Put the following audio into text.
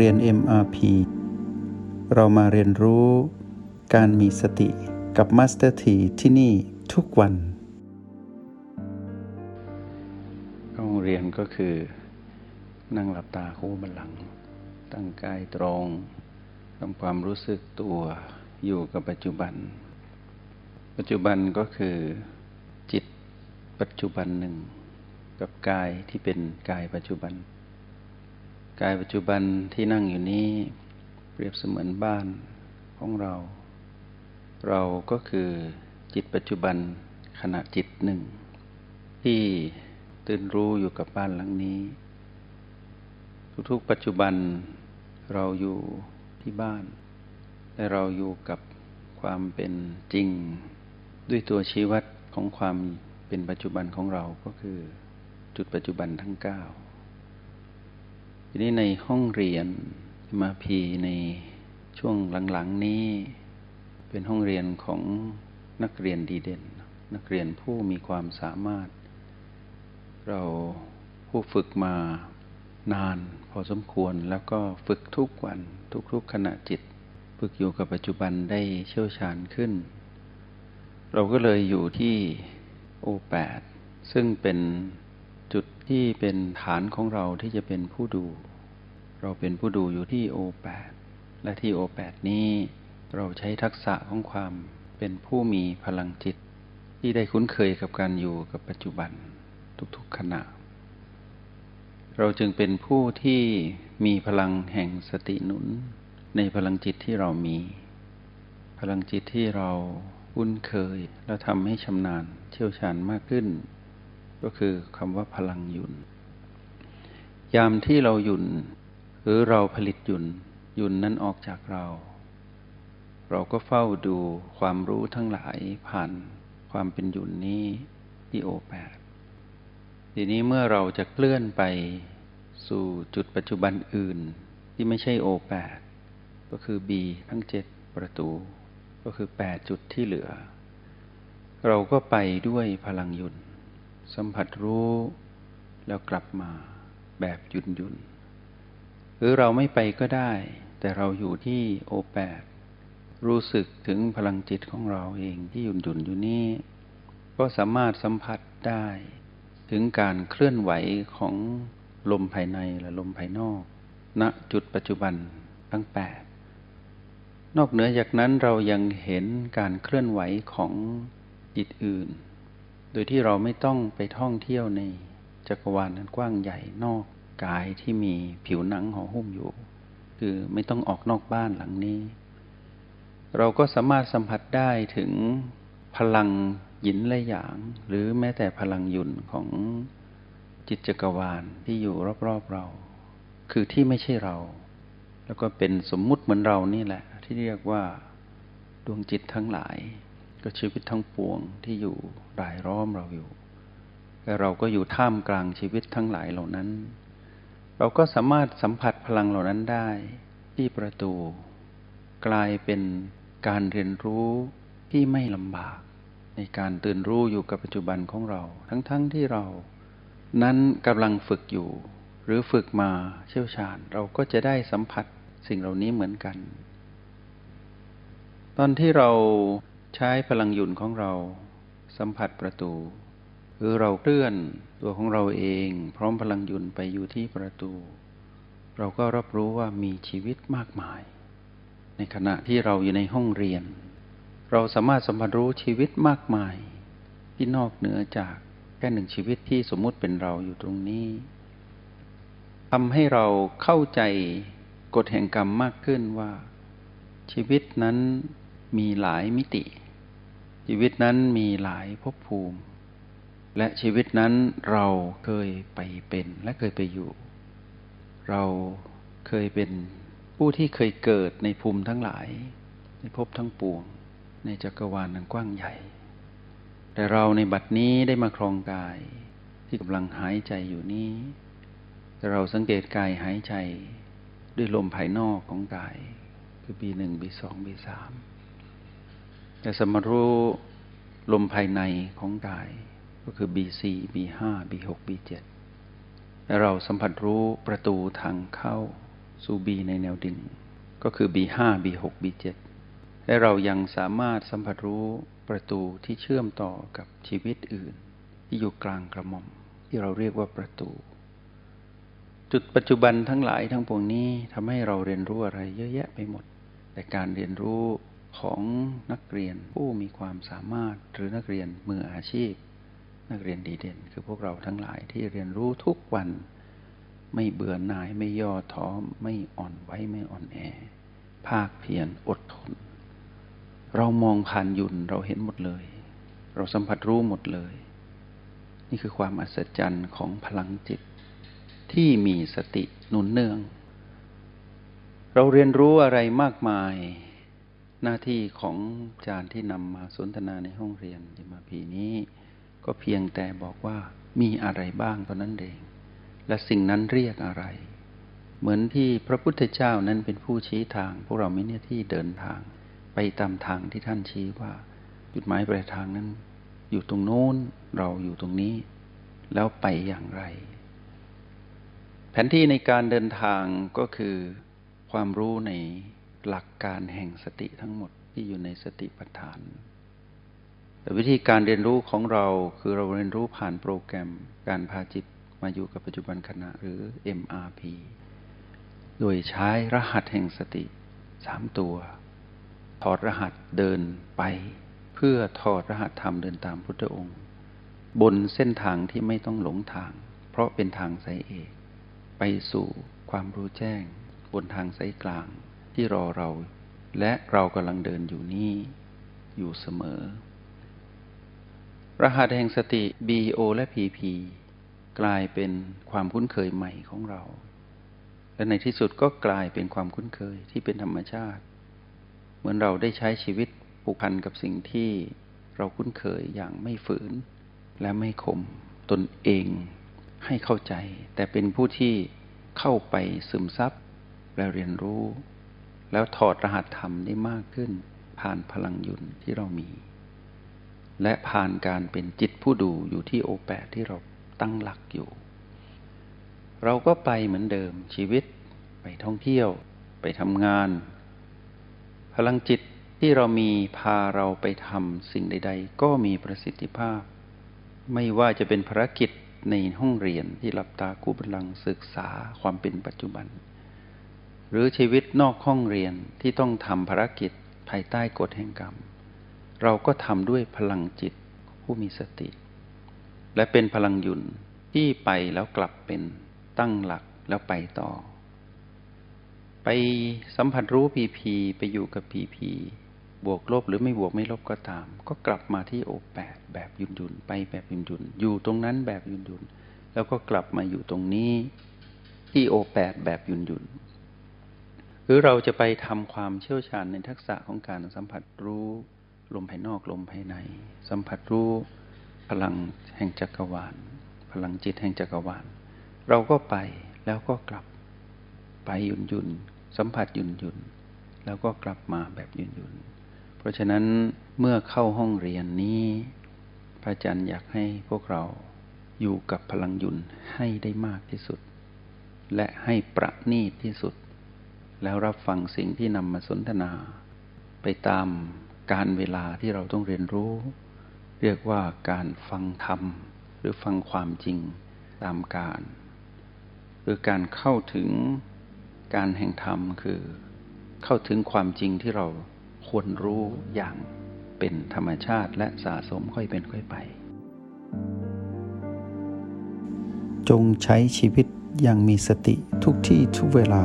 เรียน MRP เรามาเรียนรู้การมีสติกับ Master T ที่ที่นี่ทุกวันห้องเรียนก็คือ นั่งหลับตาคู่บันหลัง ตั้งกายตรงทำความรู้สึกตัวอยู่กับปัจจุบัน ปัจจุบันก็คือจิตปัจจุบันหนึ่ง กับกายที่เป็นกายปัจจุบัน กายปัจจุบันที่นั่งอยู่นี้ เปรียบเสมือนบ้านของเรา เราก็คือจิตปัจจุบันขณะจิตหนึ่ง ที่ตื่นรู้อยู่กับบ้านหลังนี้ ทุกๆปัจจุบันเราอยู่ที่บ้าน และเราอยู่กับความเป็นจริง ด้วยตัวชี้วัดของความเป็นปัจจุบันของเราก็คือจุดปัจจุบันทั้งเก้า ทีนี้ในห้องเรียนมาพีในช่วงหลังๆนี้ เป็นห้องเรียนของนักเรียนดีเด่น นักเรียนผู้มีความสามารถ เราผู้ฝึกมานานพอสมควรแล้วก็ฝึกทุกวันทุกๆขณะจิต ฝึกอยู่กับปัจจุบันได้เชี่ยวชาญขึ้น เราก็เลยอยู่ที่โอแปดซึ่งเป็น จุดที่เป็นฐานของเราที่จะเป็นผู้ดู เราเป็นผู้ดูอยู่ที่โอแปดและที่โอแปดนี้ เราใช้ทักษะของความเป็นผู้มีพลังจิต ที่ได้คุ้นเคยกับการอยู่กับปัจจุบันทุกๆขณะ เราจึงเป็นผู้ที่มีพลังแห่งสติหนุน ในพลังจิตที่เรามี พลังจิตที่เราคุ้นเคย และทำให้ชำนาญเชี่ยวชาญมากขึ้น ก็คือคำว่าพลังหยุน ยามที่เราหยุนหรือเราผลิตหยุนหยุนนั้นออกจากเรา เราก็เฝ้าดูความรู้ทั้งหลายผ่านความเป็นหยุนนี้ที่โอแปดทีนี้เมื่อเราจะเคลื่อนไปสู่จุดปัจจุบันอื่นที่ไม่ใช่โอแปดก็คือบีทั้งเจ็ดประตู ก็คือแปดจุดที่เหลือ เราก็ไปด้วยพลังหยุน สัมผัสรู้แล้วกลับมาแบบหยุนยุนหรือเราไม่ไปก็ได้ แต่เราอยู่ที่โอแปดรู้สึกถึงพลังจิตของเราเองที่หยุนยุนอยู่นี่ก็สามารถสัมผัสได้ ถึงการเคลื่อนไหวของลมภายในและลมภายนอก ณจุดปัจจุบันทั้งแปดนอกเหนือจากนั้นเรายังเห็นการเคลื่อนไหวของจิตอื่น โดยที่เราไม่ต้องไปท่องเที่ยวในจักรวาลนั้นกว้างใหญ่นอกกายที่มีผิวหนังห่อหุ้มอยู่ คือไม่ต้องออกนอกบ้านหลังนี้ เราก็สามารถสัมผัสได้ถึงพลังหยินและหยาง หรือแม้แต่พลังหยุนของจิตจักรวาลที่อยู่รอบๆเรา คือที่ไม่ใช่เรา แล้วก็เป็นสมมุติเหมือนเรานี่แหละ ที่เรียกว่าดวงจิตทั้งหลาย ก็ชีวิตทั้งปวงที่อยู่รายล้อมเราอยู่และเราก็อยู่ท่ามกลางชีวิตทั้งหลายเหล่านั้น เราก็สามารถสัมผัสพลังเหล่านั้นได้ ที่ประตู กลายเป็นการเรียนรู้ที่ไม่ลำบาก ในการตื่นรู้อยู่กับปัจจุบันของเรา ทั้งๆทที่เรา นั้นกำลังฝึกอยู่ หรือฝึกมาเชี่ยวชาญ เราก็จะได้สัมผัสสิ่งเหล่านี้เหมือนกัน ตอนที่เรา ใช้พลังหยุนของเรา สัมผัสประตูหรือเราเคลื่อนตัวของเราเอง พร้อมพลังหยุนไปอยู่ที่ประตู เราก็รับรู้ว่ามีชีวิตมากมาย ในขณะที่เราอยู่ในห้องเรียน เราสามารถสัมผัสรู้ชีวิตมากมาย ที่นอกเหนือจากแค่หนึ่งชีวิตที่สมมุติเป็นเราอยู่ตรงนี้ทำให้เราเข้าใจกฎแห่งกรรมมากขึ้นว่า ชีวิตนั้นมีหลายมิติ ชีวิตนั้นมีหลายภพภูมิ และชีวิตนั้นเราเคยไปเป็นและเคยไปอยู่ เราเคยเป็นผู้ที่เคยเกิดในภูมิทั้งหลาย ในภพทั้งปวง ในจักรวาลนั้นกว้างใหญ่ แต่เราในบัดนี้ได้มาครองกายที่กำลังหายใจอยู่นี้ เราสังเกตกายหายใจด้วยลมภายนอกของกาย คือปีหนึ่งปีสองปีสาม แต่สมรู้ลมภายในของกาย ก็คือ B4 B5 B6 B7 และเราสัมผัสรู้ประตูทางเข้าสู่ B ในแนวดิ่ง ก็คือ B5 B6 B7 และเรายังสามารถสัมผัสรู้ประตูที่เชื่อมต่อกับชีวิตอื่น ที่อยู่กลางกระหม่อม ที่เราเรียกว่าประตู จุดปัจจุบันทั้งหลายทั้งปวงนี้ทำให้เราเรียนรู้อะไรเยอะแยะไปหมด แต่การเรียนรู้ ของนักเรียนผู้มีความสามารถหรือนักเรียนมืออาชีพ นักเรียนดีเด่น คือพวกเราทั้งหลายที่เรียนรู้ทุกวัน ไม่เบื่อหน่ายไม่ย่อท้อไม่อ่อนไหวไม่อ่อนแอ ภาคเพียรอดทน เรามองผ่านยุนเราเห็นหมดเลย เราสัมผัสรู้หมดเลย นี่คือความอัศจรรย์ของพลังจิต ที่มีสติหนุนเนือง เราเรียนรู้อะไรมากมาย หน้าที่ของอาจารย์ที่นำมาสนทนาในห้องเรียนยมาพีนี้ ก็เพียงแต่บอกว่ามีอะไรบ้างตอนนั้นเอง และสิ่งนั้นเรียกอะไร เหมือนที่พระพุทธเจ้านั้นเป็นผู้ชี้ทาง พวกเราไม่เนี่ยที่เดินทาง ไปตามทางที่ท่านชี้ว่า จุดหมายปลายทางนั้น อยู่ตรงโน้นเราอยู่ตรงนี้ แล้วไปอย่างไร แผนที่ในการเดินทางก็คือความรู้ใน หลักการแห่งสติทั้งหมดที่อยู่ในสติปัฏฐานแต่วิธีการเรียนรู้ของเราคือเราเรียนรู้ผ่านโปรแกรมการพาจิตมาอยู่กับปัจจุบันขณะหรือ MRP โดยใช้รหัสแห่งสติสามตัวถอดรหัสเดินไป เพื่อถอดรหัสธรรมเดินตามพุทธองค์ บนเส้นทางที่ไม่ต้องหลงทาง เพราะเป็นทางสายเอก ไปสู่ความรู้แจ้ง บนทางสายกลาง ที่รอเรา และเรากำลังเดินอยู่นี่อยู่เสมอ รหัสแห่งสติ BO และ PP กลายเป็นความคุ้นเคยใหม่ของเรา และในที่สุดก็กลายเป็นความคุ้นเคยที่เป็นธรรมชาติ เหมือนเราได้ใช้ชีวิตผูกพันกับสิ่งที่เราคุ้นเคยอย่างไม่ฝืน และไม่ข่มตนเองให้เข้าใจ แต่เป็นผู้ที่เข้าไปซึมซับและเรียนรู้ แล้วถอดรหัสธรรมได้มากขึ้น ผ่านพลังยุนที่เรามี และผ่านการเป็นจิตผู้ดูอยู่ที่โอแปดที่เราตั้งหลักอยู่ เราก็ไปเหมือนเดิมชีวิต ไปท่องเที่ยว ไปทำงาน พลังจิตที่เรามีพาเราไปทำสิ่งใด ๆ ก็มีประสิทธิภาพ ไม่ว่าจะเป็นภารกิจในห้องเรียนที่หลับตากู้บัลลังศึกษาความเป็นปัจจุบัน หรือชีวิตนอกห้องเรียนที่ต้องทำภารกิจภายใต้กฎแห่งกรรม เราก็ทำด้วยพลังจิตผู้มีสติ และเป็นพลังยุนที่ไปแล้วกลับเป็นตั้งหลักแล้วไปต่อ ไปสัมผัสรู้พีพีไปอยู่กับพีพีบวกลบหรือไม่บวกไม่ลบก็ตาม ก็กลับมาที่โอแปดแบบยุนยุนไปแบบยุนยุนอยู่ตรงนั้นแบบยุนยุนแล้วก็กลับมาอยู่ตรงนี้ที่โอแปดแบบยุนยุน หรือเราจะไปทำความเชี่ยวชาญในทักษะของการสัมผัสรู้ลมภายนอกลมภายใน สัมผัสรู้พลังแห่งจักรวาล พลังจิตแห่งจักรวาล เราก็ไปแล้วก็กลับ ไปหยุนหยุนสัมผัสหยุนหยุนแล้วก็กลับมาแบบหยุนหยุนเพราะฉะนั้นเมื่อเข้าห้องเรียนนี้ พระอาจารย์อยากให้พวกเราอยู่กับพลังยุนให้ได้มากที่สุด และให้ประณีตที่สุด แล้วรับฟังสิ่งที่นำมาสนทนา ไปตามการเวลาที่เราต้องเรียนรู้ เรียกว่าการฟังธรรม หรือฟังความจริงตามการหรือการเข้าถึงการแห่งธรรมคือ เข้าถึงความจริงที่เราควรรู้อย่างเป็นธรรมชาติและสะสมค่อยเป็นค่อยไป จงใช้ชีวิตอย่างมีสติทุกที่ทุกเวลา